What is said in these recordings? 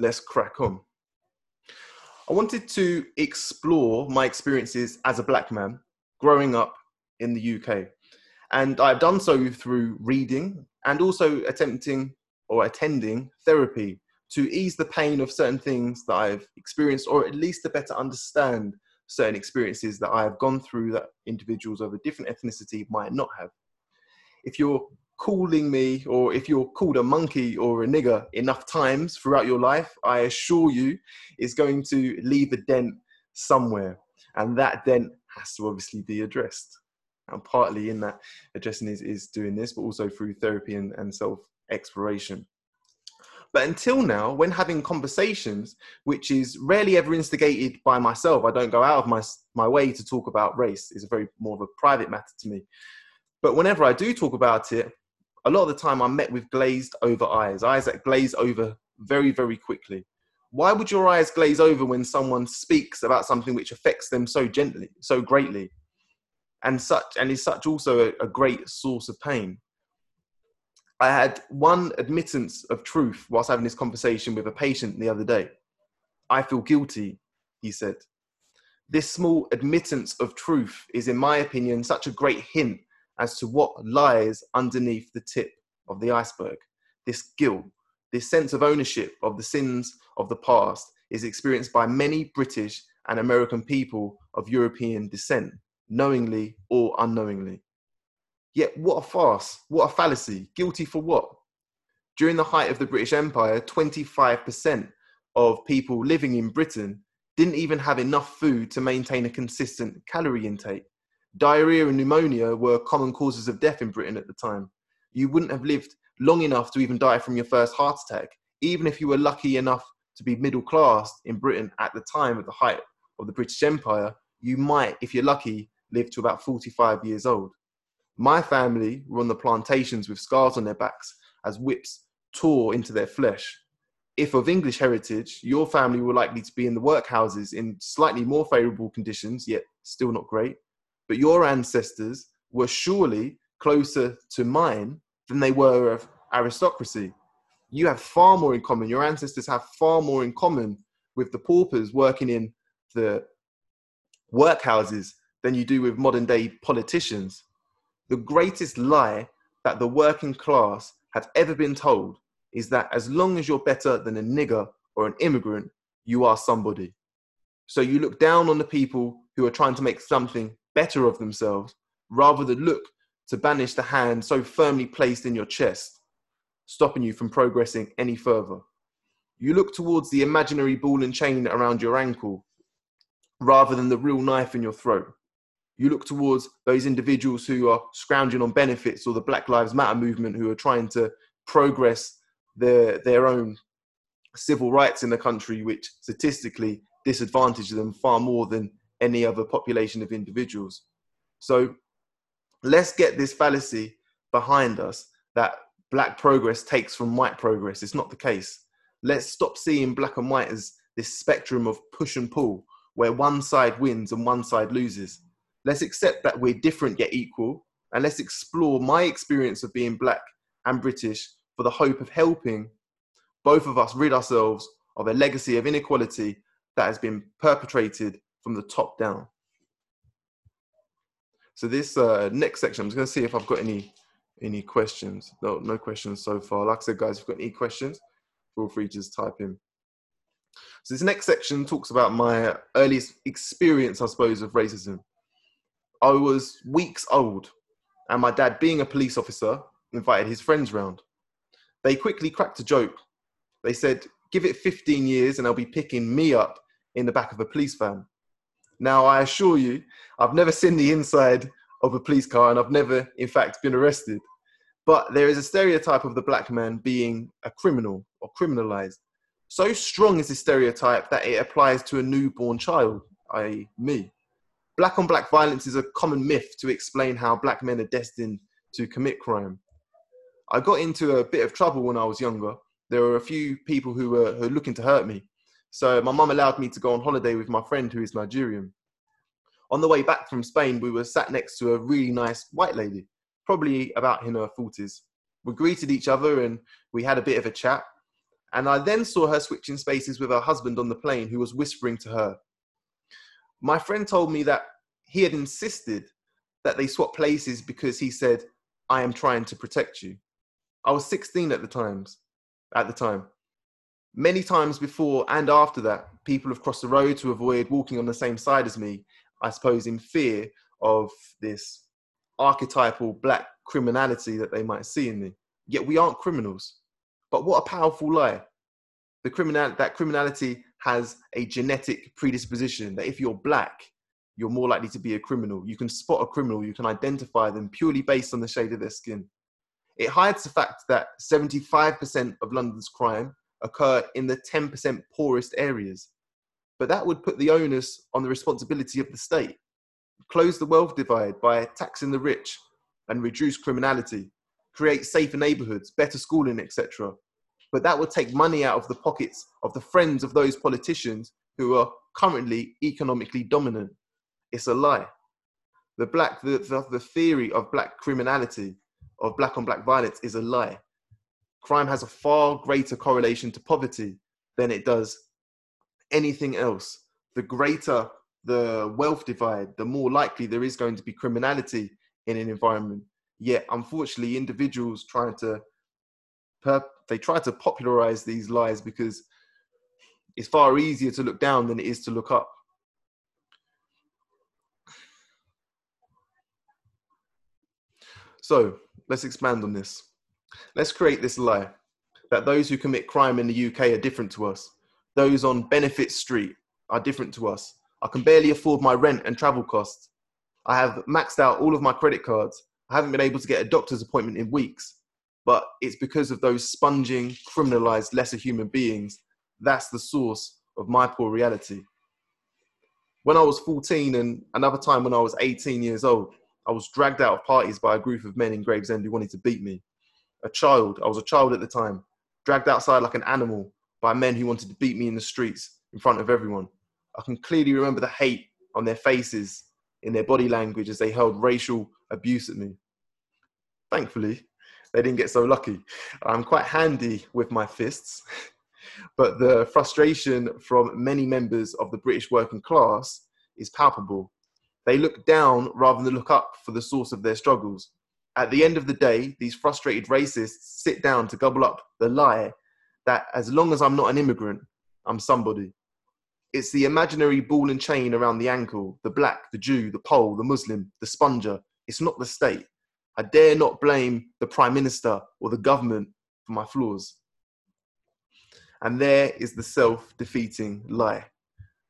let's crack on. I wanted to explore my experiences as a black man growing up in the UK. And I've done so through reading and also attempting or attending therapy to ease the pain of certain things that I've experienced, or at least to better understand certain experiences that I have gone through that individuals of a different ethnicity might not have. If you're calling me, or if you're called a monkey or a nigger enough times throughout your life, I assure you it's going to leave a dent somewhere. And that dent has to obviously be addressed. And partly in that addressing is, is doing this, but also through therapy and, and self exploration. But until now, when having conversations, which is rarely ever instigated by myself, I don't go out of my, my way to talk about race. It's a very more of a private matter to me. But whenever I do talk about it, a lot of the time I'm met with glazed over eyes, eyes that glaze over very, very quickly. Why would your eyes glaze over when someone speaks about something which affects them so gently, so greatly, and such, and is such also a, a great source of pain? I had one admittance of truth whilst having this conversation with a patient the other day. I feel guilty, he said. This small admittance of truth is, in my opinion, such a great hint as to what lies underneath the tip of the iceberg. This guilt, this sense of ownership of the sins of the past is experienced by many British and American people of European descent, knowingly or unknowingly. Yet, what a farce, what a fallacy. Guilty for what? During the height of the British Empire, 25% of people living in Britain didn't even have enough food to maintain a consistent calorie intake. Diarrhea and pneumonia were common causes of death in Britain at the time. You wouldn't have lived long enough to even die from your first heart attack, even if you were lucky enough to be middle class in Britain at the time at the height of the British Empire. You might, if you're lucky, live to about 45 years old. My family were on the plantations with scars on their backs as whips tore into their flesh. If of English heritage, your family were likely to be in the workhouses in slightly more favourable conditions, yet still not great. But your ancestors were surely closer to mine than they were of aristocracy. You have far more in common. Your ancestors have far more in common with the paupers working in the workhouses than you do with modern day politicians the greatest lie that the working class have ever been told is that as long as you're better than a nigger or an immigrant, you are somebody. So you look down on the people who are trying to make something better of themselves rather than look to banish the hand so firmly placed in your chest, stopping you from progressing any further. You look towards the imaginary ball and chain around your ankle rather than the real knife in your throat you look towards those individuals who are scrounging on benefits or the Black Lives Matter movement who are trying to progress their, their own civil rights in the country, which statistically disadvantage them far more than any other population of individuals. So let's get this fallacy behind us that black progress takes from white progress. It's not the case. Let's stop seeing black and white as this spectrum of push and pull where one side wins and one side loses. Let's accept that we're different yet equal, and let's explore my experience of being black and British for the hope of helping both of us rid ourselves of a legacy of inequality that has been perpetrated from the top down. So this uh, next section, I'm just going to see if I've got any any questions. No, no questions so far. Like I said, guys, if you've got any questions, feel free to just type in. So this next section talks about my earliest experience, I suppose, of racism. I was weeks old, and my dad, being a police officer, invited his friends round. They quickly cracked a joke. They said, Give it 15 years and they'll be picking me up in the back of a police van. Now, I assure you, I've never seen the inside of a police car and I've never, in fact, been arrested. But there is a stereotype of the black man being a criminal or criminalized. So strong is this stereotype that it applies to a newborn child, i.e., me black on black violence is a common myth to explain how black men are destined to commit crime. I got into a bit of trouble when I was younger. There were a few people who were, who were looking to hurt me. So my mum allowed me to go on holiday with my friend who is Nigerian. On the way back from Spain, we were sat next to a really nice white lady, probably about in her 40s. We greeted each other and we had a bit of a chat. And I then saw her switching spaces with her husband on the plane, who was whispering to her. My friend told me that he had insisted that they swap places because he said, I am trying to protect you. I was 16 at the times, at the time. Many times before and after that, people have crossed the road to avoid walking on the same side as me, I suppose in fear of this archetypal black criminality that they might see in me. Yet we aren't criminals. But what a powerful lie. The criminal that criminality has a genetic predisposition that if you're black, you're more likely to be a criminal. You can spot a criminal, you can identify them purely based on the shade of their skin. It hides the fact that 75% of London's crime occur in the 10% poorest areas. But that would put the onus on the responsibility of the state. Close the wealth divide by taxing the rich and reduce criminality, create safer neighborhoods, better schooling, etc. But that would take money out of the pockets of the friends of those politicians who are currently economically dominant. It's a lie. The black, the, the, the theory of black criminality, of black on black violence is a lie. Crime has a far greater correlation to poverty than it does anything else. The greater the wealth divide, the more likely there is going to be criminality in an environment. Yet, unfortunately, individuals trying to they try to popularize these lies because it's far easier to look down than it is to look up. So let's expand on this. Let's create this lie that those who commit crime in the UK are different to us. Those on Benefit Street are different to us. I can barely afford my rent and travel costs. I have maxed out all of my credit cards. I haven't been able to get a doctor's appointment in weeks. But it's because of those sponging, criminalized, lesser human beings. That's the source of my poor reality. When I was 14 and another time when I was 18 years old, I was dragged out of parties by a group of men in Gravesend who wanted to beat me. A child, I was a child at the time, dragged outside like an animal by men who wanted to beat me in the streets in front of everyone. I can clearly remember the hate on their faces, in their body language as they hurled racial abuse at me. Thankfully, they didn't get so lucky. I'm quite handy with my fists, but the frustration from many members of the British working class is palpable. They look down rather than look up for the source of their struggles. At the end of the day, these frustrated racists sit down to gobble up the lie that as long as I'm not an immigrant, I'm somebody. It's the imaginary ball and chain around the ankle, the black, the Jew, the Pole, the Muslim, the sponger. It's not the state. I dare not blame the Prime Minister or the government for my flaws. And there is the self defeating lie.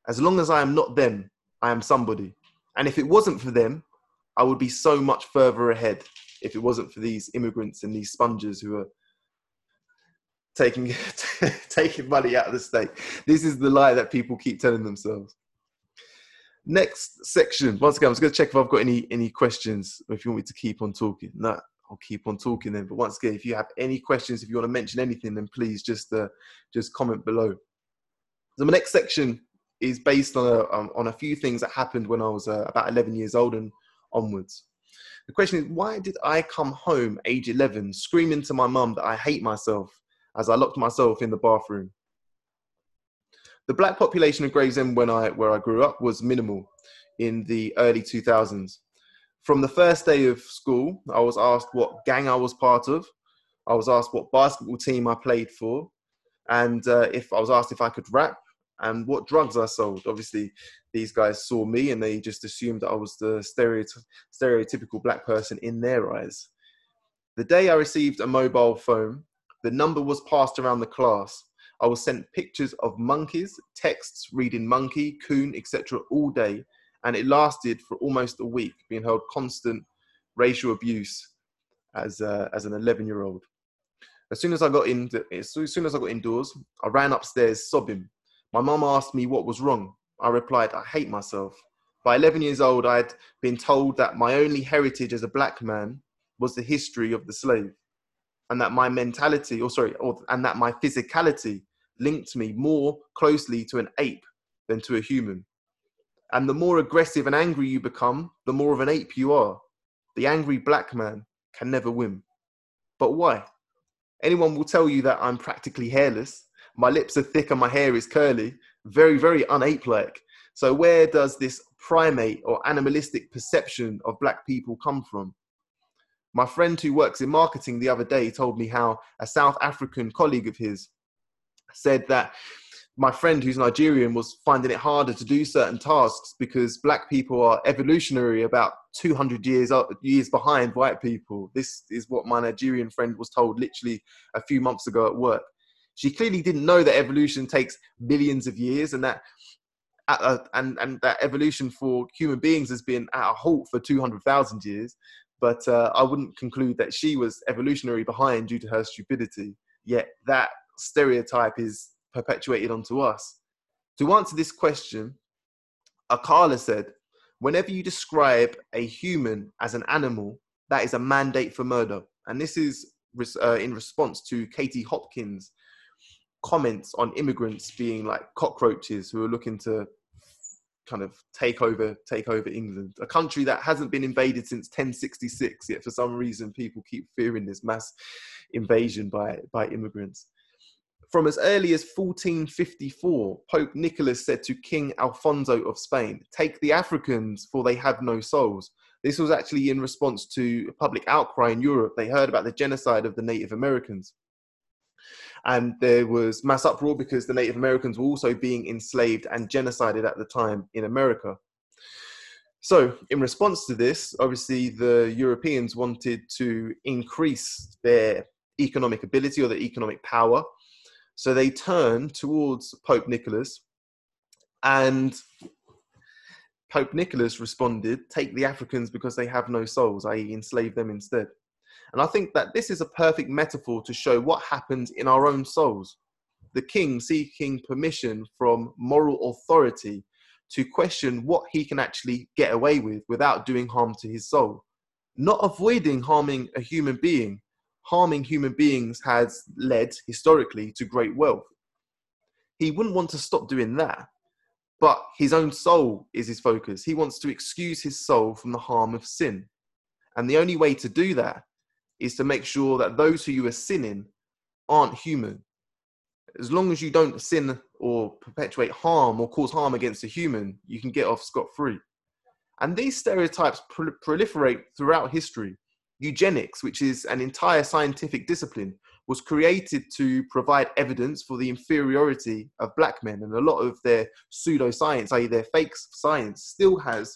As long as I am not them, I am somebody. And if it wasn't for them, I would be so much further ahead if it wasn't for these immigrants and these spongers who are taking taking money out of the state. This is the lie that people keep telling themselves. Next section. Once again, I'm just going to check if I've got any any questions. If you want me to keep on talking, no, I'll keep on talking then. But once again, if you have any questions, if you want to mention anything, then please just uh, just comment below. So my next section is based on a on a few things that happened when I was uh, about 11 years old and onwards. The question is, why did I come home age 11 screaming to my mum that I hate myself as I locked myself in the bathroom. The black population of Gravesend when I, where I grew up was minimal in the early 2000s. From the first day of school, I was asked what gang I was part of. I was asked what basketball team I played for. And uh, if I was asked if I could rap and what drugs I sold. Obviously, these guys saw me and they just assumed that I was the stereotypical black person in their eyes. The day I received a mobile phone, the number was passed around the class. I was sent pictures of monkeys, texts reading monkey, coon, etc. all day, and it lasted for almost a week, being held constant racial abuse as uh, as an 11 year old. As soon as I got in, as soon as I got indoors, I ran upstairs sobbing. My mum asked me what was wrong. I replied, I hate myself. By 11 years old, I had been told that my only heritage as a black man was the history of the slave and that my mentality, or sorry, or, and that my physicality linked me more closely to an ape than to a human. And the more aggressive and angry you become, the more of an ape you are. The angry black man can never win. But why? Anyone will tell you that I'm practically hairless, my lips are thick and my hair is curly. Very, very unape like. So, where does this primate or animalistic perception of black people come from? My friend who works in marketing the other day told me how a South African colleague of his said that my friend who's Nigerian was finding it harder to do certain tasks because black people are evolutionary about 200 years up, years behind white people. This is what my Nigerian friend was told literally a few months ago at work. She clearly didn't know that evolution takes millions of years and that uh, and and that evolution for human beings has been at a halt for 200,000 years. But uh, I wouldn't conclude that she was evolutionary behind due to her stupidity. Yet that stereotype is perpetuated onto us. To answer this question, Akala said, whenever you describe a human as an animal, that is a mandate for murder. And this is uh, in response to Katie Hopkins' comments on immigrants being like cockroaches who are looking to kind of take over take over England, a country that hasn't been invaded since 1066. Yet for some reason, people keep fearing this mass invasion by by immigrants. From as early as 1454, Pope Nicholas said to King Alfonso of Spain, Take the Africans, for they have no souls. This was actually in response to a public outcry in Europe. They heard about the genocide of the Native Americans. And there was mass uproar because the Native Americans were also being enslaved and genocided at the time in America. So, in response to this, obviously the Europeans wanted to increase their economic ability or their economic power so they turned towards Pope Nicholas, and Pope Nicholas responded, Take the Africans because they have no souls, i.e., enslave them instead. And I think that this is a perfect metaphor to show what happens in our own souls. The king seeking permission from moral authority to question what he can actually get away with without doing harm to his soul. Not avoiding harming a human being, harming human beings has led historically to great wealth. He wouldn't want to stop doing that, but his own soul is his focus. He wants to excuse his soul from the harm of sin. And the only way to do that is to make sure that those who you are sinning aren't human. As long as you don't sin or perpetuate harm or cause harm against a human, you can get off scot free. And these stereotypes proliferate throughout history eugenics, which is an entire scientific discipline, was created to provide evidence for the inferiority of black men. And a lot of their pseudoscience, i.e., their fake science, still has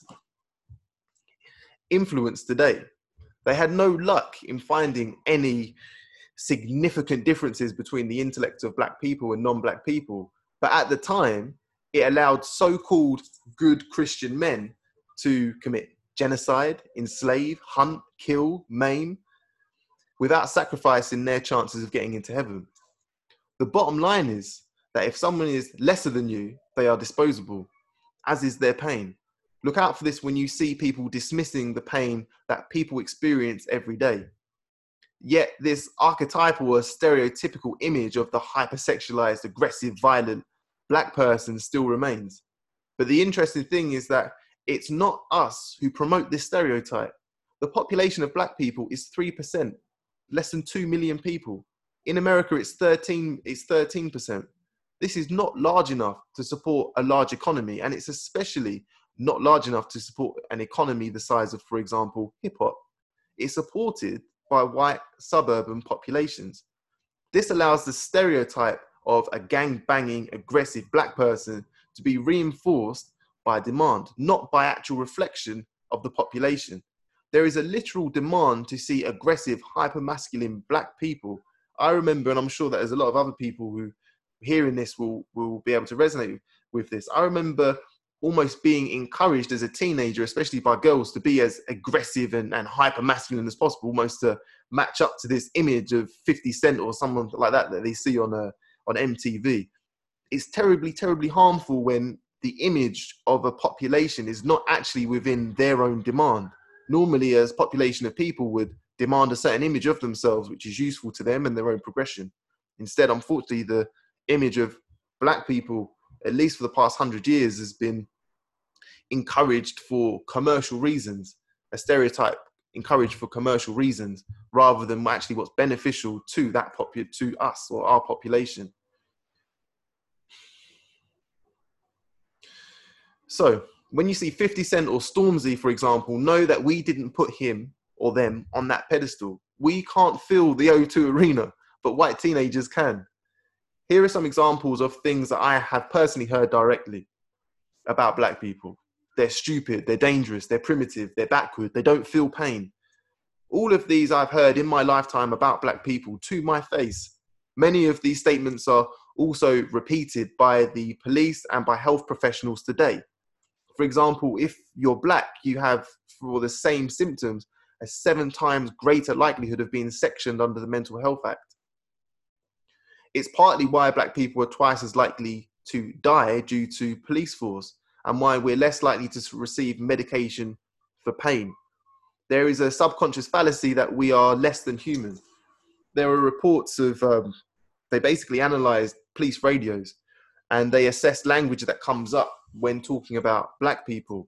influence today. They had no luck in finding any significant differences between the intellect of black people and non black people. But at the time, it allowed so called good Christian men to commit genocide, enslave, hunt, kill, maim, without sacrificing their chances of getting into heaven. The bottom line is that if someone is lesser than you, they are disposable, as is their pain. Look out for this when you see people dismissing the pain that people experience every day. Yet, this archetypal or stereotypical image of the hypersexualized, aggressive, violent black person still remains. But the interesting thing is that it's not us who promote this stereotype. The population of black people is 3%, less than 2 million people. In America, it's 13, it's 13%. This is not large enough to support a large economy, and it's especially not large enough to support an economy the size of, for example, hip hop. It's supported by white suburban populations. This allows the stereotype of a gang banging, aggressive black person to be reinforced by demand, not by actual reflection of the population. There is a literal demand to see aggressive, hypermasculine black people. I remember, and I'm sure that there's a lot of other people who hearing this will, will be able to resonate with this. I remember almost being encouraged as a teenager, especially by girls, to be as aggressive and, and hyper masculine as possible, almost to match up to this image of 50 Cent or someone like that that they see on a, on MTV. It's terribly, terribly harmful when the image of a population is not actually within their own demand. Normally, as population of people would demand a certain image of themselves, which is useful to them and their own progression. Instead, unfortunately, the image of black people, at least for the past hundred years, has been encouraged for commercial reasons, a stereotype encouraged for commercial reasons, rather than actually what's beneficial to that popu- to us or our population. So when you see 50 Cent or Stormzy, for example, know that we didn't put him or them on that pedestal. We can't fill the O2 arena, but white teenagers can. Here are some examples of things that I have personally heard directly about black people. They're stupid, they're dangerous, they're primitive, they're backward, they don't feel pain. All of these I've heard in my lifetime about black people to my face. Many of these statements are also repeated by the police and by health professionals today. For example, if you're black, you have, for the same symptoms, a seven times greater likelihood of being sectioned under the Mental Health Act. It's partly why black people are twice as likely to die due to police force and why we're less likely to receive medication for pain. There is a subconscious fallacy that we are less than human. There are reports of, um, they basically analyzed police radios and they assess language that comes up when talking about black people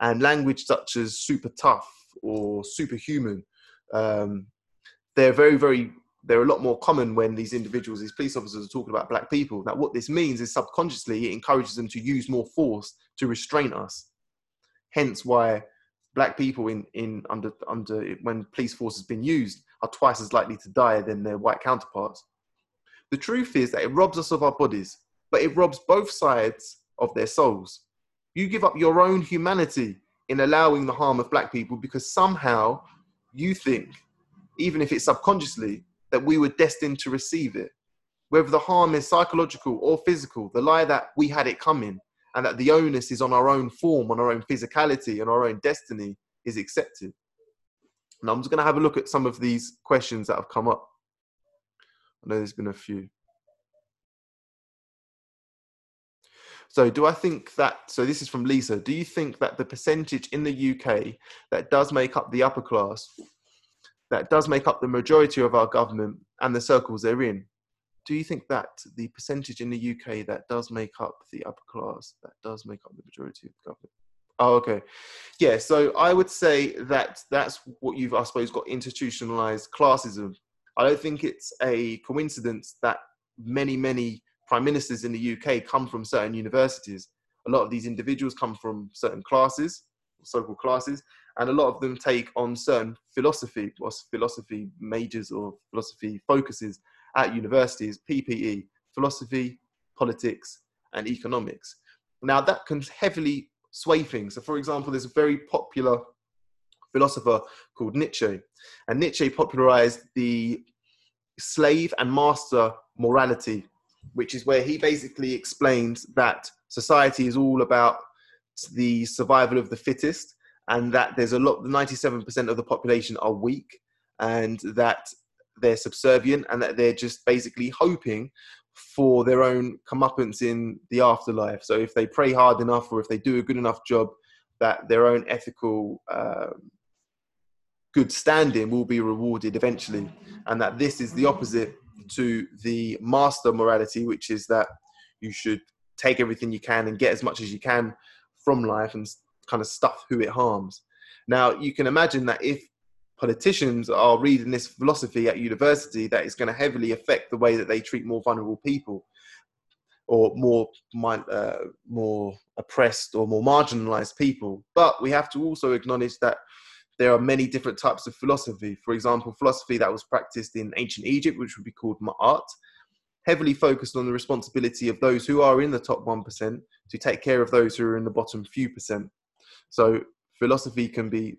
and language such as super tough or superhuman. Um, they're very, very, they're a lot more common when these individuals, these police officers are talking about black people. Now, what this means is subconsciously it encourages them to use more force to restrain us. Hence why black people in, in under, under when police force has been used are twice as likely to die than their white counterparts. The truth is that it robs us of our bodies, but it robs both sides of their souls. You give up your own humanity in allowing the harm of black people because somehow you think, even if it's subconsciously, that we were destined to receive it. Whether the harm is psychological or physical, the lie that we had it coming and that the onus is on our own form, on our own physicality, and our own destiny is accepted. Now, I'm just going to have a look at some of these questions that have come up. I know there's been a few. So, do I think that? So, this is from Lisa. Do you think that the percentage in the UK that does make up the upper class, that does make up the majority of our government and the circles they're in, do you think that the percentage in the UK that does make up the upper class, that does make up the majority of the government? Oh, okay. Yeah, so I would say that that's what you've, I suppose, got institutionalized classism. I don't think it's a coincidence that many, many prime ministers in the UK come from certain universities. A lot of these individuals come from certain classes, so-called classes, and a lot of them take on certain philosophy or philosophy majors or philosophy focuses at universities, PPE, philosophy, politics, and economics. Now that can heavily sway things. So, for example, there's a very popular philosopher called Nietzsche, and Nietzsche popularized the slave and master morality which is where he basically explains that society is all about the survival of the fittest and that there's a lot 97% of the population are weak and that they're subservient and that they're just basically hoping for their own comeuppance in the afterlife. So if they pray hard enough or if they do a good enough job that their own ethical um, good standing will be rewarded eventually and that this is the opposite to the master morality, which is that you should take everything you can and get as much as you can from life and kind of stuff who it harms. Now, you can imagine that if politicians are reading this philosophy at university, that is going to heavily affect the way that they treat more vulnerable people or more uh, more oppressed or more marginalized people. But we have to also acknowledge that there are many different types of philosophy. For example, philosophy that was practiced in ancient Egypt, which would be called ma'at, heavily focused on the responsibility of those who are in the top 1% to take care of those who are in the bottom few percent. So philosophy can be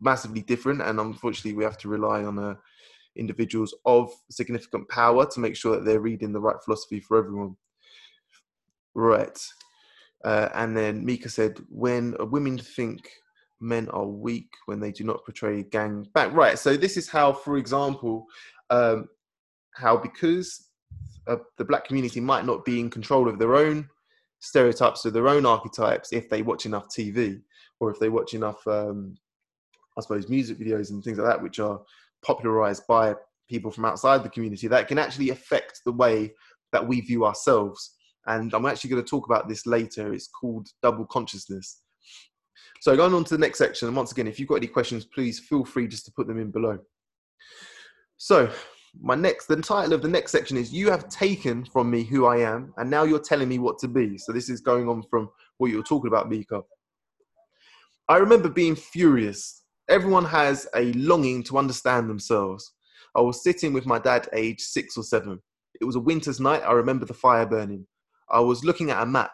massively different, and unfortunately, we have to rely on uh, individuals of significant power to make sure that they're reading the right philosophy for everyone. Right. Uh, and then Mika said, when women think men are weak when they do not portray gang back. Right. So this is how, for example, um, how because uh, the black community might not be in control of their own stereotypes or their own archetypes if they watch enough TV or if they watch enough, um, I suppose, music videos and things like that, which are popularized by people from outside the community, that can actually affect the way that we view ourselves. And I'm actually going to talk about this later. It's called double consciousness. So going on to the next section, and once again, if you've got any questions, please feel free just to put them in below. So my next the title of the next section is you have taken from me who i am and now you're telling me what to be so this is going on from what you were talking about mika i remember being furious. Everyone has a longing to understand themselves. I was sitting with my dad age six or seven. It was a winter's night. I remember the fire burning. I was looking at a map.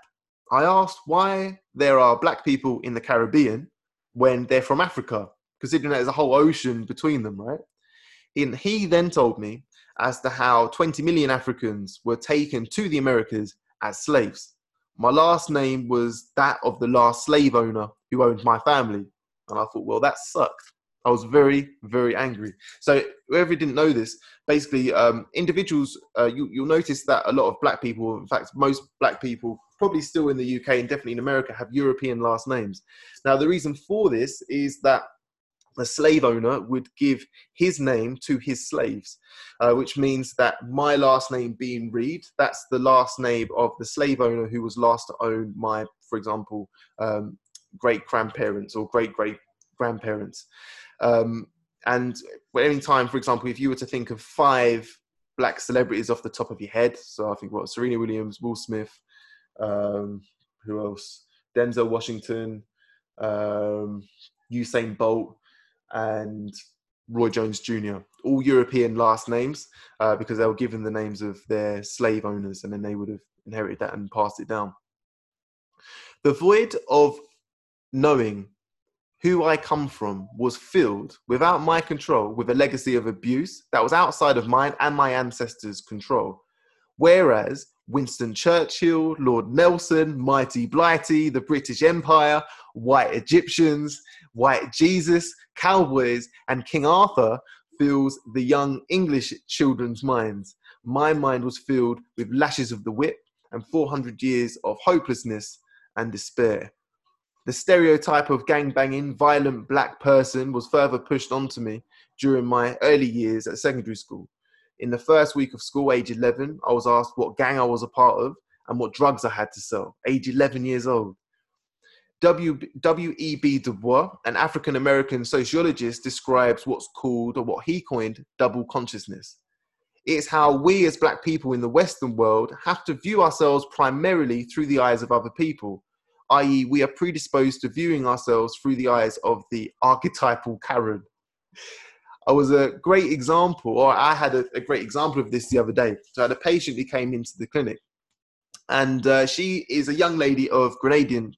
I asked why there are black people in the caribbean when they're from africa considering that there's a whole ocean between them right? And he then told me as to how 20 million Africans were taken to the Americas as slaves. My last name was that of the last slave owner who owned my family. And I thought, well, that sucked. I was very, very angry. So, whoever didn't know this, basically, um, individuals, uh, you, you'll notice that a lot of black people, in fact, most black people, probably still in the UK and definitely in America, have European last names. Now, the reason for this is that a slave owner would give his name to his slaves, uh, which means that my last name being Reed, that's the last name of the slave owner who was last to own my, for example, um, great grandparents or great great grandparents. Um, and any time, for example, if you were to think of five black celebrities off the top of your head, so I think what Serena Williams, Will Smith, um, who else? Denzel Washington, um, Usain Bolt, and Roy Jones Jr. All European last names uh, because they were given the names of their slave owners and then they would have inherited that and passed it down. The void of knowing who I come from was filled without my control with a legacy of abuse that was outside of mine and my ancestors' control. Whereas Winston Churchill, Lord Nelson, Mighty Blighty, the British Empire, white Egyptians, white Jesus, cowboys, and King Arthur fills the young English children's minds. My mind was filled with lashes of the whip and 400 years of hopelessness and despair. The stereotype of gang-banging, violent black person was further pushed onto me during my early years at secondary school. In the first week of school, age 11, I was asked what gang I was a part of and what drugs I had to sell, age 11 years old. W.E.B. Du Bois, an African American sociologist, describes what's called, or what he coined, double consciousness. It's how we as Black people in the Western world have to view ourselves primarily through the eyes of other people, i.e., we are predisposed to viewing ourselves through the eyes of the archetypal Karen. I was a great example, or I had a, a, great example of this the other day. So I had a patient who came into the clinic, and uh, she is a young lady of Grenadian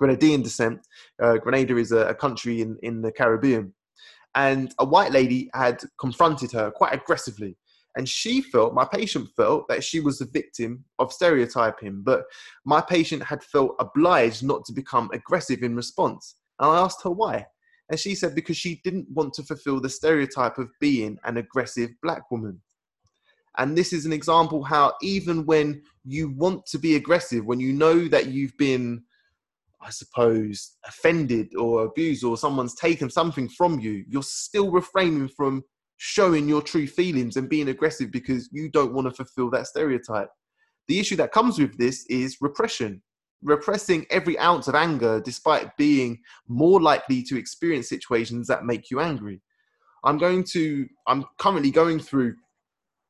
Grenadian descent. Uh, Grenada is a, a country in, in the Caribbean. And a white lady had confronted her quite aggressively. And she felt, my patient felt, that she was the victim of stereotyping. But my patient had felt obliged not to become aggressive in response. And I asked her why. And she said because she didn't want to fulfill the stereotype of being an aggressive black woman. And this is an example how even when you want to be aggressive, when you know that you've been I suppose, offended or abused or someone's taken something from you, you're still refraining from showing your true feelings and being aggressive because you don't want to fulfill that stereotype. The issue that comes with this is repression. Repressing every ounce of anger despite being more likely to experience situations that make you angry. I'm going to, I'm currently going through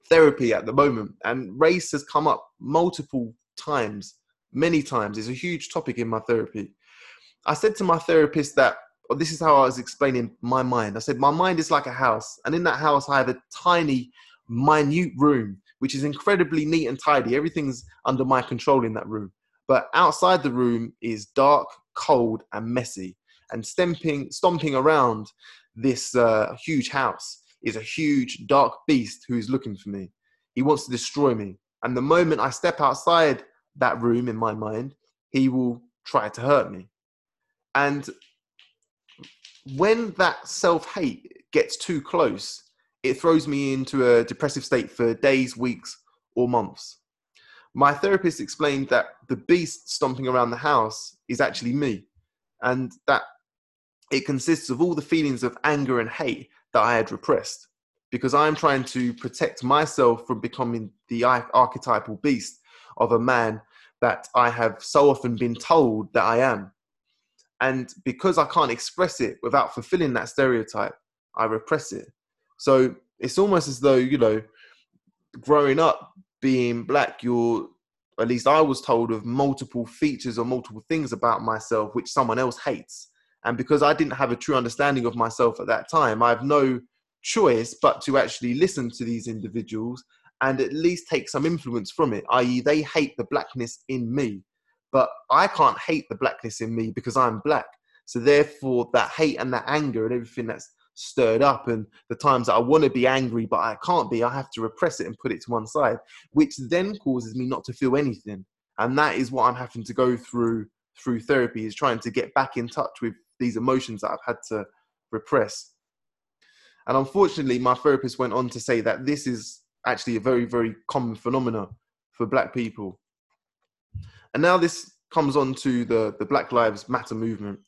therapy at the moment, and race has come up multiple times many times. It's a huge topic in my therapy. I said to my therapist that, this is how I was explaining my mind. I said, my mind is like a house, and in that house, I have a tiny, minute room, which is incredibly neat and tidy. Everything's under my control in that room. But outside the room is dark, cold, and messy. And stomping, stomping around this uh, huge house is a huge, dark beast who's looking for me. He wants to destroy me. And the moment I step outside that room in my mind, he will try to hurt me. And when that self hate gets too close, it throws me into a depressive state for days, weeks, or months. My therapist explained that the beast stomping around the house is actually me, and that it consists of all the feelings of anger and hate that I had repressed because I'm trying to protect myself from becoming the archetypal beast of a man that I have so often been told that I am. And because I can't express it without fulfilling that stereotype, I repress it. So it's almost as though, you know, growing up being black, you're at least I was told of multiple features or multiple things about myself which someone else hates. And because I didn't have a true understanding of myself at that time, I have no choice but to actually listen to these individuals and at least take some influence from it, i.e., they hate the blackness in me. But I can't hate the blackness in me because I'm black. So therefore, that hate and that anger and everything that's stirred up and the times that I want to be angry but I can't be, I have to repress it and put it to one side, which then causes me not to feel anything. And that is what I'm having to go through through therapy is trying to get back in touch with these emotions that I've had to repress. And unfortunately, my therapist went on to say that this is actually a very, very common phenomenon for black people. And now this comes on to the, the Black Lives Matter movement.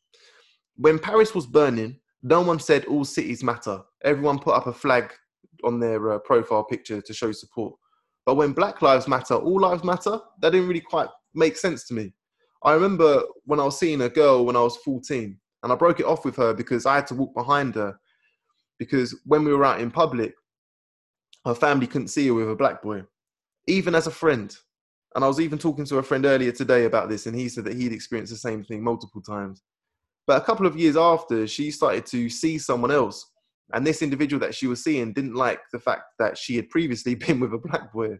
When Paris was burning, no one said all cities matter. Everyone put up a flag on their uh, profile picture to show support. But when Black Lives Matter, all lives matter, that didn't really quite make sense to me. I remember when I was seeing a girl when I was 14, and I broke it off with her because I had to walk behind her. Because when we were out in public, her family couldn't see her with a black boy, even as a friend. And I was even talking to a friend earlier today about this, and he said that he'd experienced the same thing multiple times. But a couple of years after, she started to see someone else. And this individual that she was seeing didn't like the fact that she had previously been with a black boy.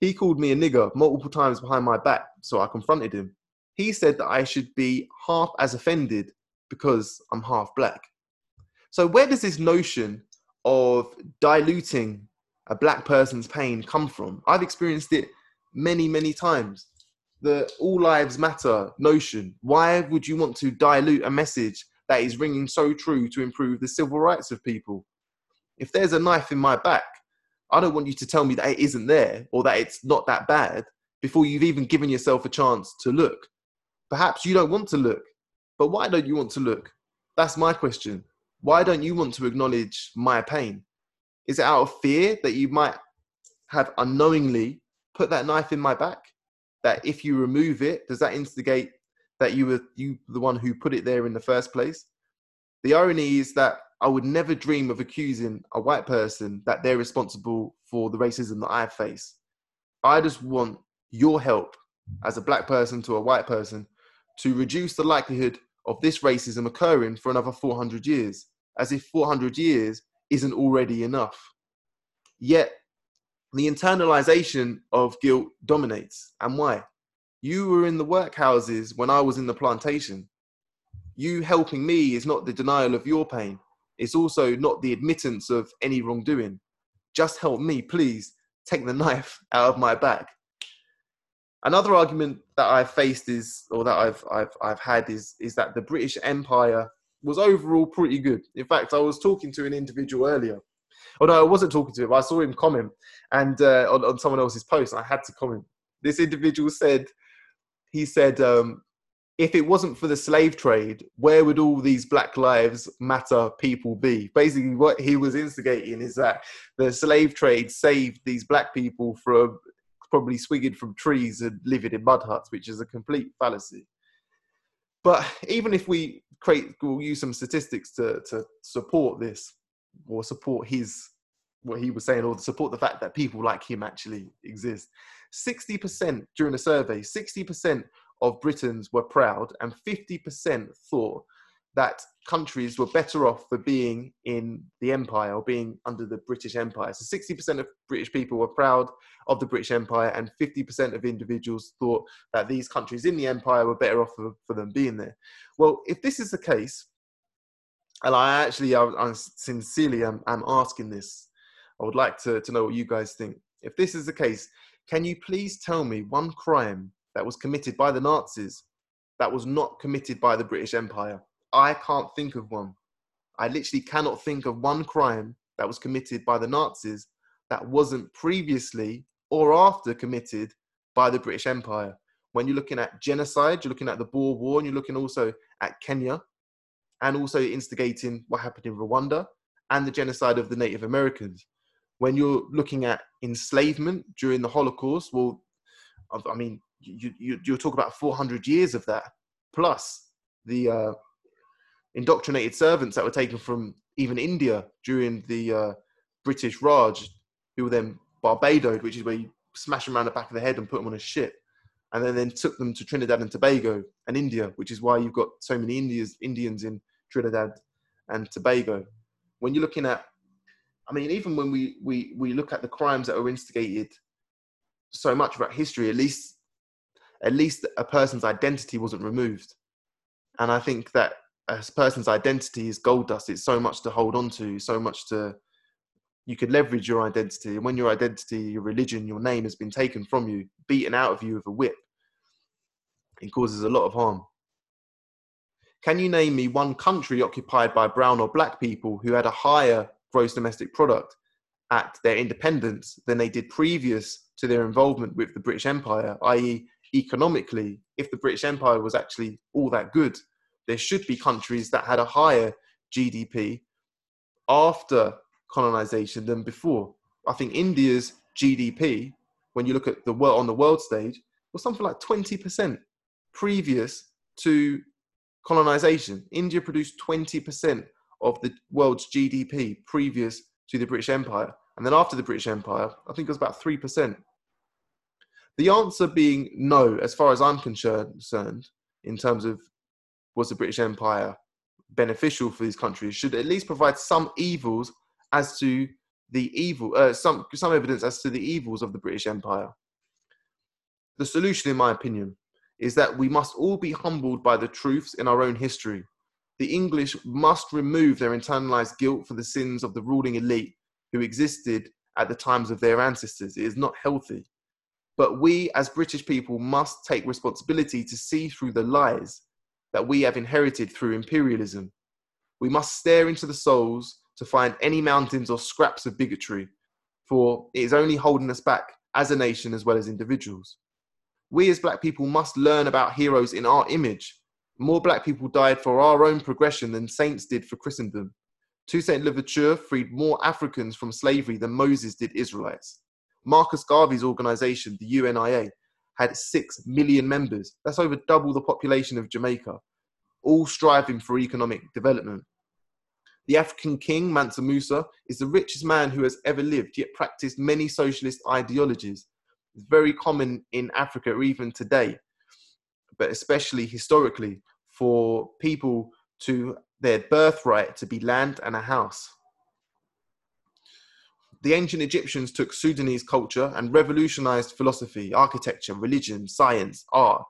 He called me a nigger multiple times behind my back, so I confronted him. He said that I should be half as offended because I'm half black. So, where does this notion of diluting a black person's pain come from? I've experienced it many, many times the all lives matter notion. Why would you want to dilute a message that is ringing so true to improve the civil rights of people? If there's a knife in my back, I don't want you to tell me that it isn't there or that it's not that bad before you've even given yourself a chance to look. Perhaps you don't want to look, but why don't you want to look? That's my question. Why don't you want to acknowledge my pain? Is it out of fear that you might have unknowingly put that knife in my back? That if you remove it, does that instigate that you were you the one who put it there in the first place? The irony is that I would never dream of accusing a white person that they're responsible for the racism that I face. I just want your help as a black person to a white person to reduce the likelihood of this racism occurring for another 400 years, as if 400 years isn't already enough. Yet the internalization of guilt dominates. And why? You were in the workhouses when I was in the plantation. You helping me is not the denial of your pain. It's also not the admittance of any wrongdoing. Just help me, please. Take the knife out of my back. Another argument that I've faced is, or that I've I've I've had is is that the British Empire was overall pretty good. In fact, I was talking to an individual earlier Oh no, I wasn't talking to him. I saw him comment and uh, on, on someone else's post. I had to comment. This individual said, he said, um, if it wasn't for the slave trade, where would all these Black Lives Matter people be? Basically, what he was instigating is that the slave trade saved these black people from probably swinging from trees and living in mud huts, which is a complete fallacy. But even if we create, we'll use some statistics to, to support this or support his what he was saying or support the fact that people like him actually exist 60% during a survey 60% of britons were proud and 50% thought that countries were better off for being in the empire or being under the british empire so 60% of british people were proud of the british empire and 50% of individuals thought that these countries in the empire were better off for, for them being there well if this is the case and I actually, I, I sincerely am, am asking this. I would like to, to know what you guys think. If this is the case, can you please tell me one crime that was committed by the Nazis that was not committed by the British Empire? I can't think of one. I literally cannot think of one crime that was committed by the Nazis that wasn't previously or after committed by the British Empire. When you're looking at genocide, you're looking at the Boer War, and you're looking also at Kenya, and also instigating what happened in Rwanda and the genocide of the Native Americans. When you're looking at enslavement during the Holocaust, well, I mean, you, you, you talk about 400 years of that, plus the uh, indoctrinated servants that were taken from even India during the uh, British Raj, who were then barbadoed, which is where you smash them around the back of the head and put them on a ship, and then, then took them to Trinidad and Tobago and India, which is why you've got so many Indians, Indians in Trinidad and Tobago. When you're looking at, I mean, even when we, we, we look at the crimes that were instigated so much about history, at least at least a person's identity wasn't removed. And I think that a person's identity is gold dust. It's so much to hold on to, so much to you could leverage your identity. And when your identity, your religion, your name has been taken from you, beaten out of you with a whip, it causes a lot of harm. Can you name me one country occupied by brown or black people who had a higher gross domestic product at their independence than they did previous to their involvement with the British Empire, i.e., economically, if the British Empire was actually all that good, there should be countries that had a higher GDP after colonization than before. I think India's GDP, when you look at the world on the world stage, was something like 20% previous to colonization. India produced 20% of the world's GDP previous to the British Empire. And then after the British Empire, I think it was about 3%. The answer being no, as far as I'm concerned, in terms of was the British Empire beneficial for these countries, should at least provide some evils as to the evil, uh, some some evidence as to the evils of the British Empire. The solution, in my opinion, is that we must all be humbled by the truths in our own history. The English must remove their internalized guilt for the sins of the ruling elite who existed at the times of their ancestors. It is not healthy. But we, as British people, must take responsibility to see through the lies that we have inherited through imperialism. We must stare into the souls to find any mountains or scraps of bigotry, for it is only holding us back as a nation as well as individuals. We, as black people, must learn about heroes in our image. More black people died for our own progression than saints did for Christendom. Toussaint Louverture freed more Africans from slavery than Moses did Israelites. Marcus Garvey's organization, the UNIA, had 6 million members. That's over double the population of Jamaica, all striving for economic development. The African king, Mansa Musa, is the richest man who has ever lived, yet practiced many socialist ideologies. It's very common in Africa, even today, but especially historically, for people to their birthright to be land and a house the ancient Egyptians took Sudanese culture and revolutionized philosophy, architecture, religion, science, art,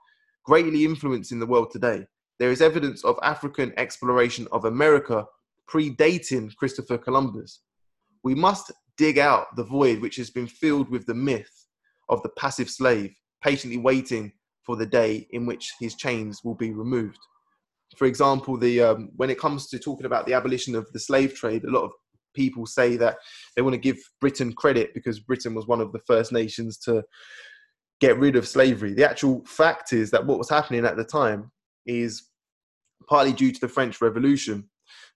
greatly influencing the world today. There is evidence of African exploration of America predating Christopher Columbus. We must dig out the void which has been filled with the myth of the passive slave, patiently waiting for the day in which his chains will be removed. For example, the um, when it comes to talking about the abolition of the slave trade, a lot of people say that they want to give Britain credit because Britain was one of the first nations to get rid of slavery. The actual fact is that what was happening at the time is partly due to the French Revolution.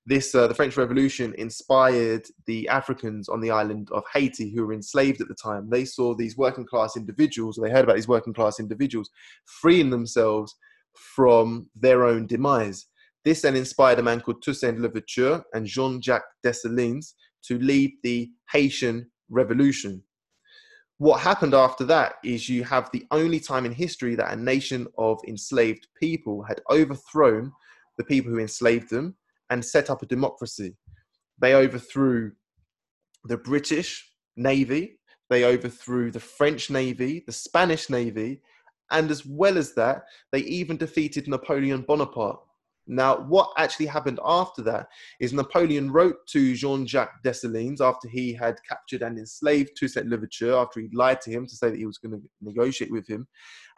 This, uh, the French Revolution inspired the Africans on the island of Haiti who were enslaved at the time. They saw these working class individuals, or they heard about these working class individuals freeing themselves from their own demise. This then inspired a man called Toussaint Louverture and Jean-Jacques Dessalines to lead the Haitian Revolution. What happened after that is you have the only time in history that a nation of enslaved people had overthrown the people who enslaved them and set up a democracy. They overthrew the British Navy, they overthrew the French Navy, the Spanish Navy, and as well as that, they even defeated Napoleon Bonaparte. Now, what actually happened after that is Napoleon wrote to Jean Jacques Dessalines after he had captured and enslaved Toussaint Louverture, after he lied to him to say that he was going to negotiate with him.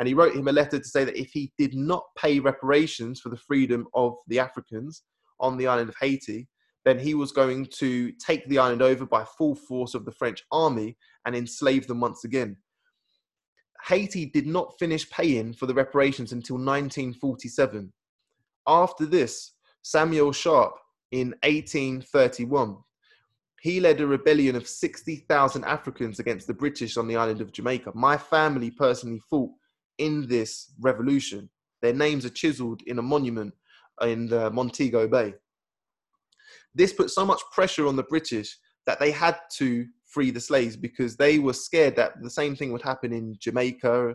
And he wrote him a letter to say that if he did not pay reparations for the freedom of the Africans on the island of Haiti, then he was going to take the island over by full force of the French army and enslave them once again. Haiti did not finish paying for the reparations until 1947 after this, Samuel Sharpe in 1831, he led a rebellion of 60,000 Africans against the British on the island of Jamaica. My family personally fought in this revolution. Their names are chiseled in a monument in the Montego Bay. This put so much pressure on the British that they had to free the slaves because they were scared that the same thing would happen in Jamaica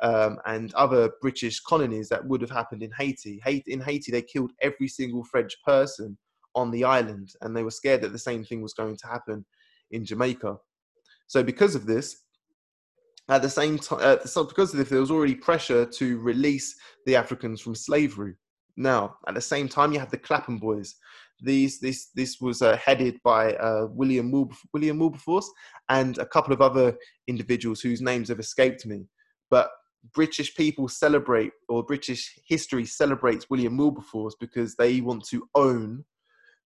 um, and other British colonies that would have happened in Haiti. In Haiti, they killed every single French person on the island, and they were scared that the same thing was going to happen in Jamaica. So, because of this, at the same time, uh, because of this, there was already pressure to release the Africans from slavery. Now, at the same time, you have the Clapham boys. These, this, this was uh, headed by uh, William William Wilberforce and a couple of other individuals whose names have escaped me. But British people celebrate, or British history celebrates William Wilberforce because they want to own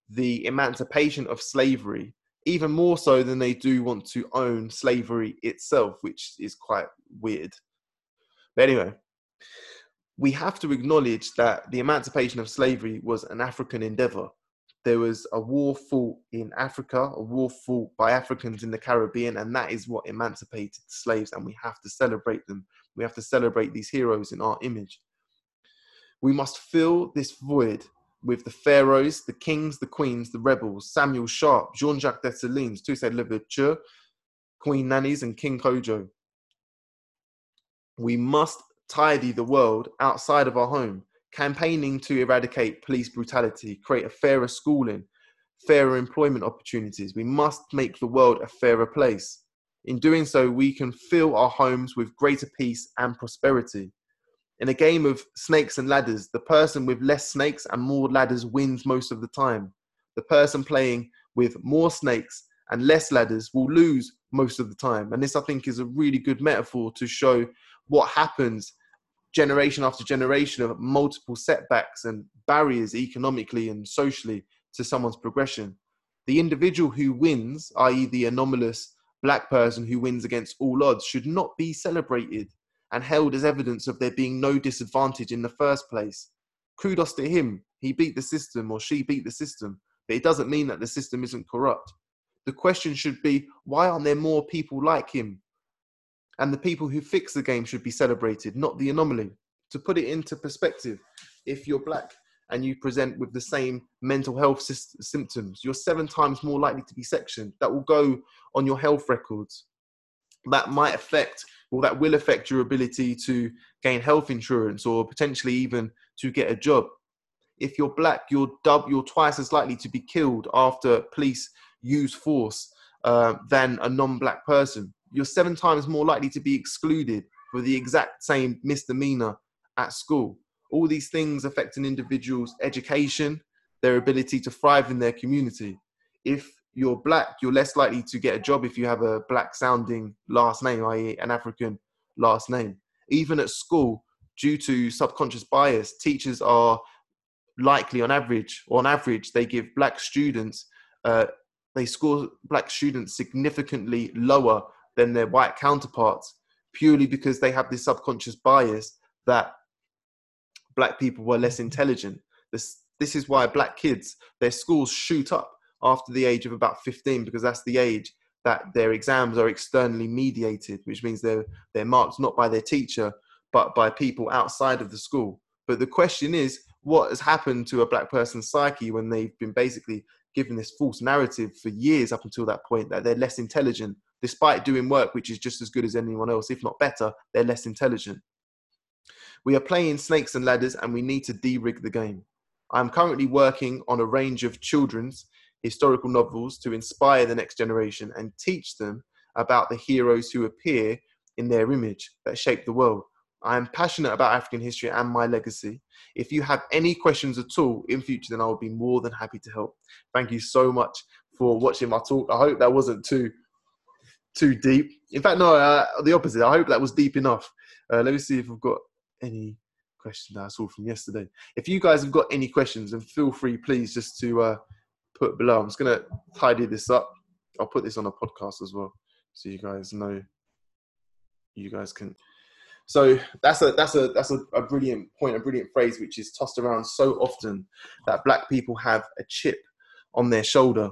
the emancipation of slavery even more so than they do want to own slavery itself, which is quite weird. But anyway, we have to acknowledge that the emancipation of slavery was an African endeavor. There was a war fought in Africa, a war fought by Africans in the Caribbean, and that is what emancipated slaves, and we have to celebrate them. We have to celebrate these heroes in our image. We must fill this void with the pharaohs, the kings, the queens, the rebels, Samuel Sharpe, Jean-Jacques Dessalines, Toussaint Louverture, Queen Nannies, and King Kojo. We must tidy the world outside of our home, campaigning to eradicate police brutality, create a fairer schooling, fairer employment opportunities. We must make the world a fairer place. In doing so, we can fill our homes with greater peace and prosperity. In a game of snakes and ladders, the person with less snakes and more ladders wins most of the time. The person playing with more snakes and less ladders will lose most of the time. And this, I think, is a really good metaphor to show what happens generation after generation of multiple setbacks and barriers economically and socially to someone's progression. The individual who wins, i.e., the anomalous black person who wins against all odds, should not be celebrated and held as evidence of there being no disadvantage in the first place. Kudos to him. He beat the system or she beat the system, but it doesn't mean that the system isn't corrupt. The question should be why aren't there more people like him? And the people who fix the game should be celebrated, not the anomaly. To put it into perspective, if you're black and you present with the same mental health symptoms, you're seven times more likely to be sectioned. That will go on your health records. That might affect or that will affect your ability to gain health insurance or potentially even to get a job. If you're black, you're dub, you're twice as likely to be killed after police use force uh, than a non-black person. You're seven times more likely to be excluded for the exact same misdemeanor at school. All these things affect an individual's education, their ability to thrive in their community. If you're black, you're less likely to get a job if you have a black sounding last name, i.e., an African last name. Even at school, due to subconscious bias, teachers are likely on average, on average, they give black students, uh, they score black students significantly lower than their white counterparts purely because they have this subconscious bias that black people were less intelligent. This, this is why black kids, their schools shoot up after the age of about 15 because that's the age that their exams are externally mediated, which means they're, they're marked not by their teacher, but by people outside of the school. But the question is, what has happened to a black person's psyche when they've been basically given this false narrative for years up until that point that they're less intelligent, despite doing work which is just as good as anyone else, if not better, they're less intelligent. We are playing snakes and ladders and we need to de rig the game. I'm currently working on a range of children's historical novels to inspire the next generation and teach them about the heroes who appear in their image that shape the world. I am passionate about African history and my legacy. If you have any questions at all in future, then I will be more than happy to help. Thank you so much for watching my talk. I hope that wasn't too too deep. In fact, no, uh, the opposite. I hope that was deep enough. Uh, let me see if I've got any questions that I saw from yesterday. If you guys have got any questions, then feel free, please, just to uh, put below. I'm just gonna tidy this up. I'll put this on a podcast as well, so you guys know. You guys can. So that's a that's a that's a, a brilliant point, a brilliant phrase, which is tossed around so often that black people have a chip on their shoulder,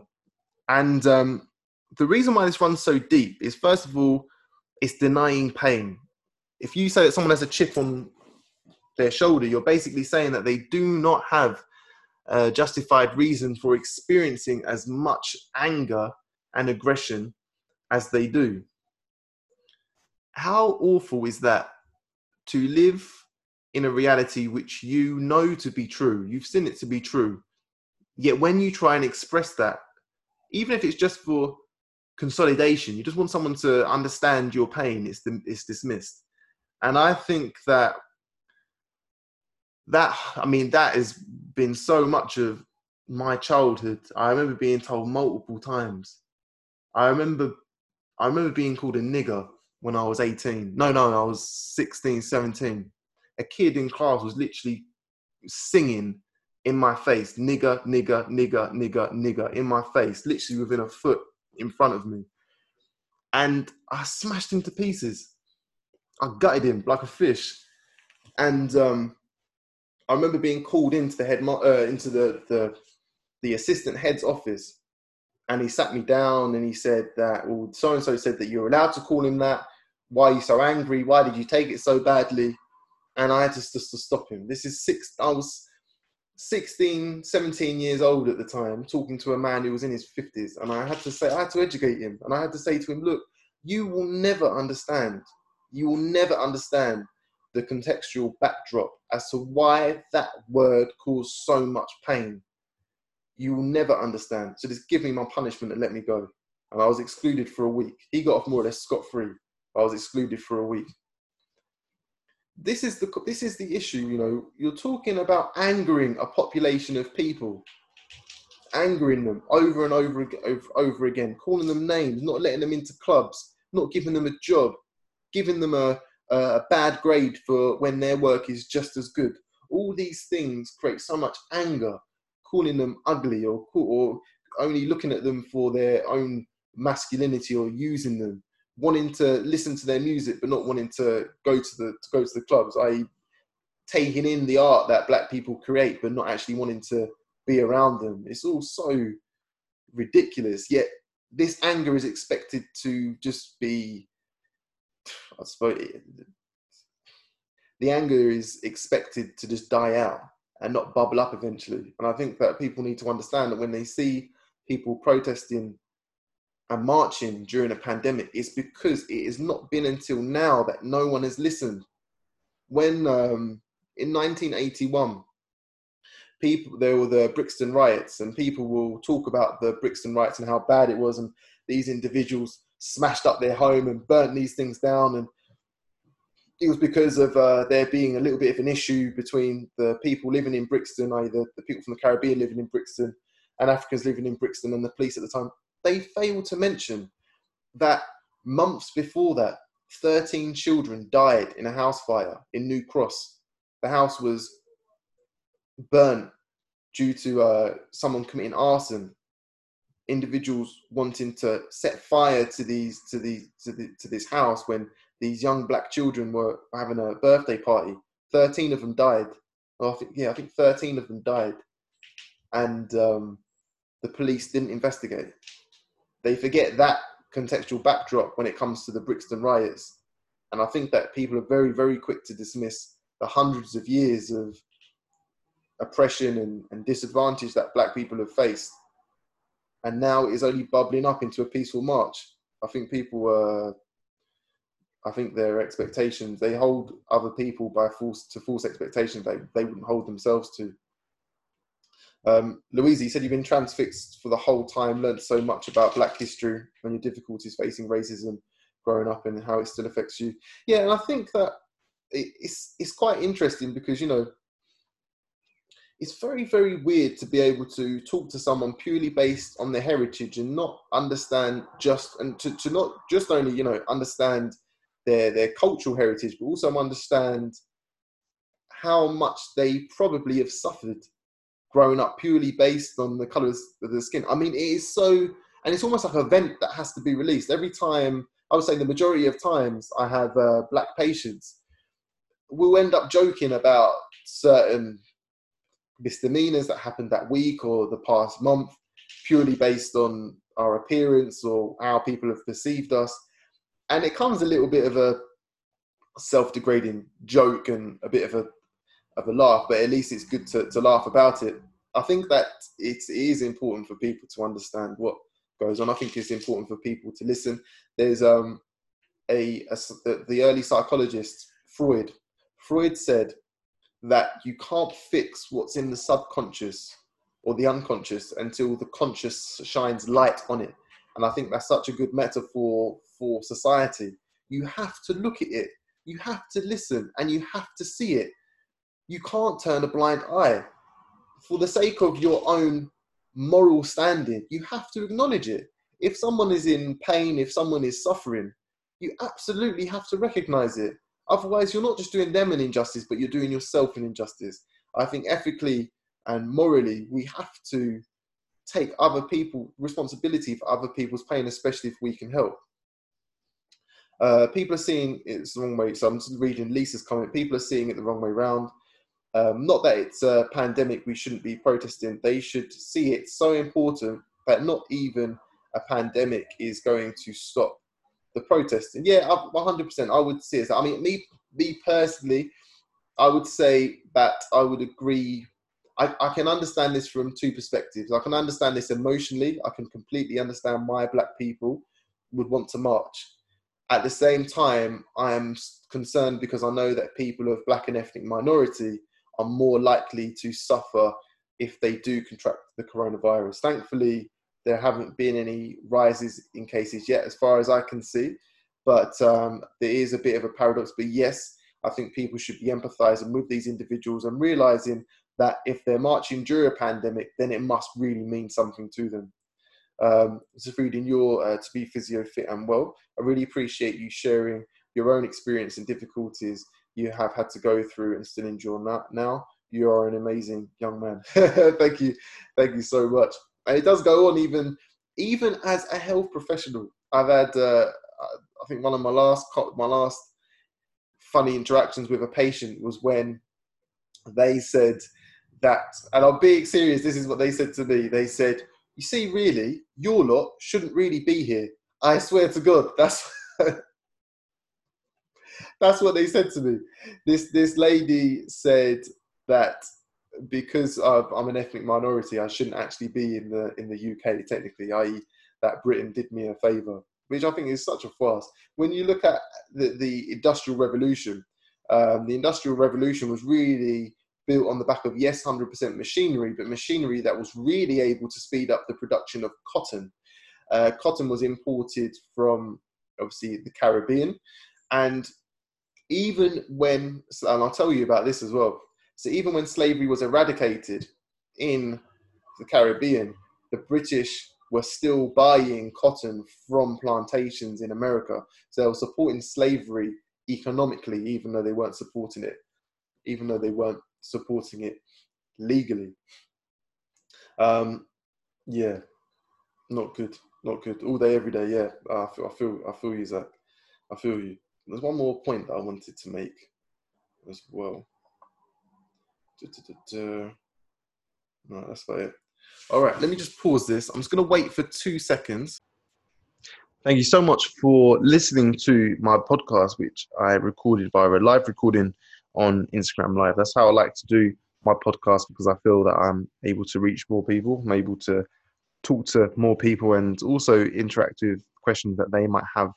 and um, the reason why this runs so deep is first of all, it's denying pain. If you say that someone has a chip on their shoulder, you're basically saying that they do not have uh, justified reason for experiencing as much anger and aggression as they do. How awful is that to live in a reality which you know to be true? You've seen it to be true. Yet when you try and express that, even if it's just for consolidation, you just want someone to understand your pain, it's, it's dismissed. And I think that that I mean that has been so much of my childhood. I remember being told multiple times. I remember I remember being called a nigger when I was 18. No, no, I was 16, 17. A kid in class was literally singing in my face, nigger, nigger, nigger, nigger, nigger, in my face, literally within a foot in front of me. And I smashed him to pieces. I gutted him like a fish. And um, I remember being called into the head uh, into the, the the assistant head's office, and he sat me down and he said that well, so and so said that you're allowed to call him that. Why are you so angry? Why did you take it so badly? And I had to just to stop him. This is six. I was 16, 17 years old at the time, talking to a man who was in his 50s, and I had to say, I had to educate him, and I had to say to him, look, you will never understand. You will never understand the contextual backdrop as to why that word caused so much pain. You will never understand. So just give me my punishment and let me go. And I was excluded for a week. He got off more or less scot free. I was excluded for a week. This is the this is the issue. You know, you're talking about angering a population of people, angering them over and over over, over again, calling them names, not letting them into clubs, not giving them a job, giving them a a bad grade for when their work is just as good. All these things create so much anger, calling them ugly or or only looking at them for their own masculinity or using them, wanting to listen to their music but not wanting to go to the to go to the clubs. I taking in the art that black people create but not actually wanting to be around them. It's all so ridiculous. Yet this anger is expected to just be I suppose the anger is expected to just die out and not bubble up eventually. And I think that people need to understand that when they see people protesting and marching during a pandemic, is because it has not been until now that no one has listened. When um, in 1981, people there were the Brixton riots, and people will talk about the Brixton riots and how bad it was, and these individuals smashed up their home and burnt these things down. And it was because of uh, there being a little bit of an issue between the people living in Brixton, either the people from the Caribbean living in Brixton and Africans living in Brixton and the police at the time. They fail to mention that months before that, 13 children died in a house fire in New Cross. The house was burnt due to uh, someone committing arson individuals wanting to set fire to these to these to, the, to this house when these young black children were having a birthday party. Thirteen of them died. Oh, I think yeah, I think thirteen of them died, and um, the police didn't investigate. They forget that contextual backdrop when it comes to the Brixton riots, and I think that people are very very quick to dismiss the hundreds of years of oppression and, and disadvantage that black people have faced and now it is only bubbling up into a peaceful march. I think people, uh, I think their expectations, they hold other people by false to false expectations they, they wouldn't hold themselves to. Um, Louisa, you said you've been transfixed for the whole time, learned so much about Black history and your difficulties facing racism growing up and how it still affects you. Yeah, and I think that it's it's quite interesting because you know it's very very weird to be able to talk to someone purely based on their heritage and not understand just and to, to not just only you know understand their their cultural heritage but also understand how much they probably have suffered growing up purely based on the colors of the skin i mean it is so and it's almost like a vent that has to be released every time i would say the majority of times i have uh, black patients we'll end up joking about certain misdemeanors that happened that week or the past month, purely based on our appearance or how people have perceived us. And it comes a little bit of a self-degrading joke and a bit of a of a laugh, but at least it's good to, to laugh about it. I think that it is important for people to understand what goes on. I think it's important for people to listen. There's um, a, a the early psychologist Freud. Freud said that you can't fix what's in the subconscious or the unconscious until the conscious shines light on it. And I think that's such a good metaphor for society. You have to look at it, you have to listen, and you have to see it. You can't turn a blind eye. For the sake of your own moral standing, you have to acknowledge it. If someone is in pain, if someone is suffering, you absolutely have to recognize it. Otherwise, you're not just doing them an injustice, but you're doing yourself an injustice. I think ethically and morally, we have to take other people responsibility for other people's pain, especially if we can help. Uh, people are seeing it's the wrong way. So I'm reading Lisa's comment. People are seeing it the wrong way around. Um, not that it's a pandemic, we shouldn't be protesting. They should see it so important that not even a pandemic is going to stop the protesting. Yeah, 100%. I would say that. I mean, me, me personally, I would say that I would agree. I, I can understand this from two perspectives. I can understand this emotionally. I can completely understand why black people would want to march. At the same time, I am concerned because I know that people of black and ethnic minority are more likely to suffer if they do contract the coronavirus. Thankfully, there haven't been any rises in cases yet, as far as I can see. But um, there is a bit of a paradox. But yes, I think people should be empathizing with these individuals and realizing that if they're marching during a pandemic, then it must really mean something to them. Um, reading your uh, to be physio fit and well. I really appreciate you sharing your own experience and difficulties you have had to go through and still endure that now. You are an amazing young man. thank you, thank you so much. And it does go on even even as a health professional. I've had uh, I think one of my last my last funny interactions with a patient was when they said that, and I'm being serious. This is what they said to me. They said, "You see, really, your lot shouldn't really be here." I swear to God, that's that's what they said to me. This this lady said that because I'm an ethnic minority, I shouldn't actually be in the in the UK technically, i.e., that Britain did me a favour, which I think is such a farce. When you look at the, the Industrial Revolution, um, the Industrial Revolution was really built on the back of yes, hundred percent machinery, but machinery that was really able to speed up the production of cotton. Uh, cotton was imported from obviously the Caribbean, and even when, and I'll tell you about this as well. So even when slavery was eradicated in the Caribbean, the British were still buying cotton from plantations in America. So they were supporting slavery economically, even though they weren't supporting it, even though they weren't supporting it legally. Um, yeah, not good, not good. All day, every day. Yeah, I feel, I feel, I feel you, Zach. I feel you. There's one more point that I wanted to make as well. No, that's about it. All right, let me just pause this. I'm just going to wait for two seconds. Thank you so much for listening to my podcast, which I recorded via a live recording on Instagram Live. That's how I like to do my podcast because I feel that I'm able to reach more people. I'm able to talk to more people and also interact with questions that they might have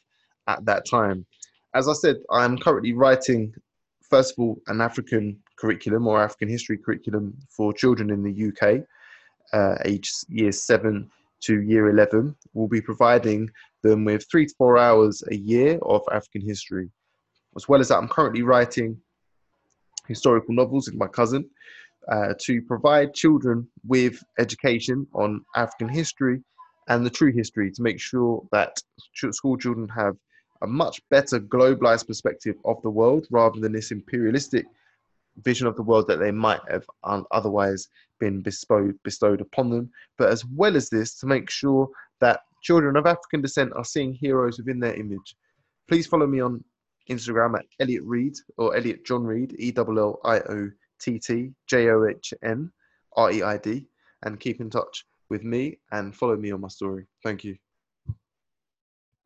at that time as I said, I'm currently writing, first of all, an African curriculum or African history curriculum for children in the UK, uh, age years seven to year 11. We'll be providing them with three to four hours a year of African history. As well as that, I'm currently writing historical novels with my cousin uh, to provide children with education on African history and the true history to make sure that school children have a much better globalized perspective of the world rather than this imperialistic vision of the world that they might have otherwise been bestowed, bestowed upon them. But as well as this, to make sure that children of African descent are seeing heroes within their image. Please follow me on Instagram at Elliott Reid or Elliott John Reid, E L L I O T T J O H N R E I D, and keep in touch with me and follow me on my story. Thank you.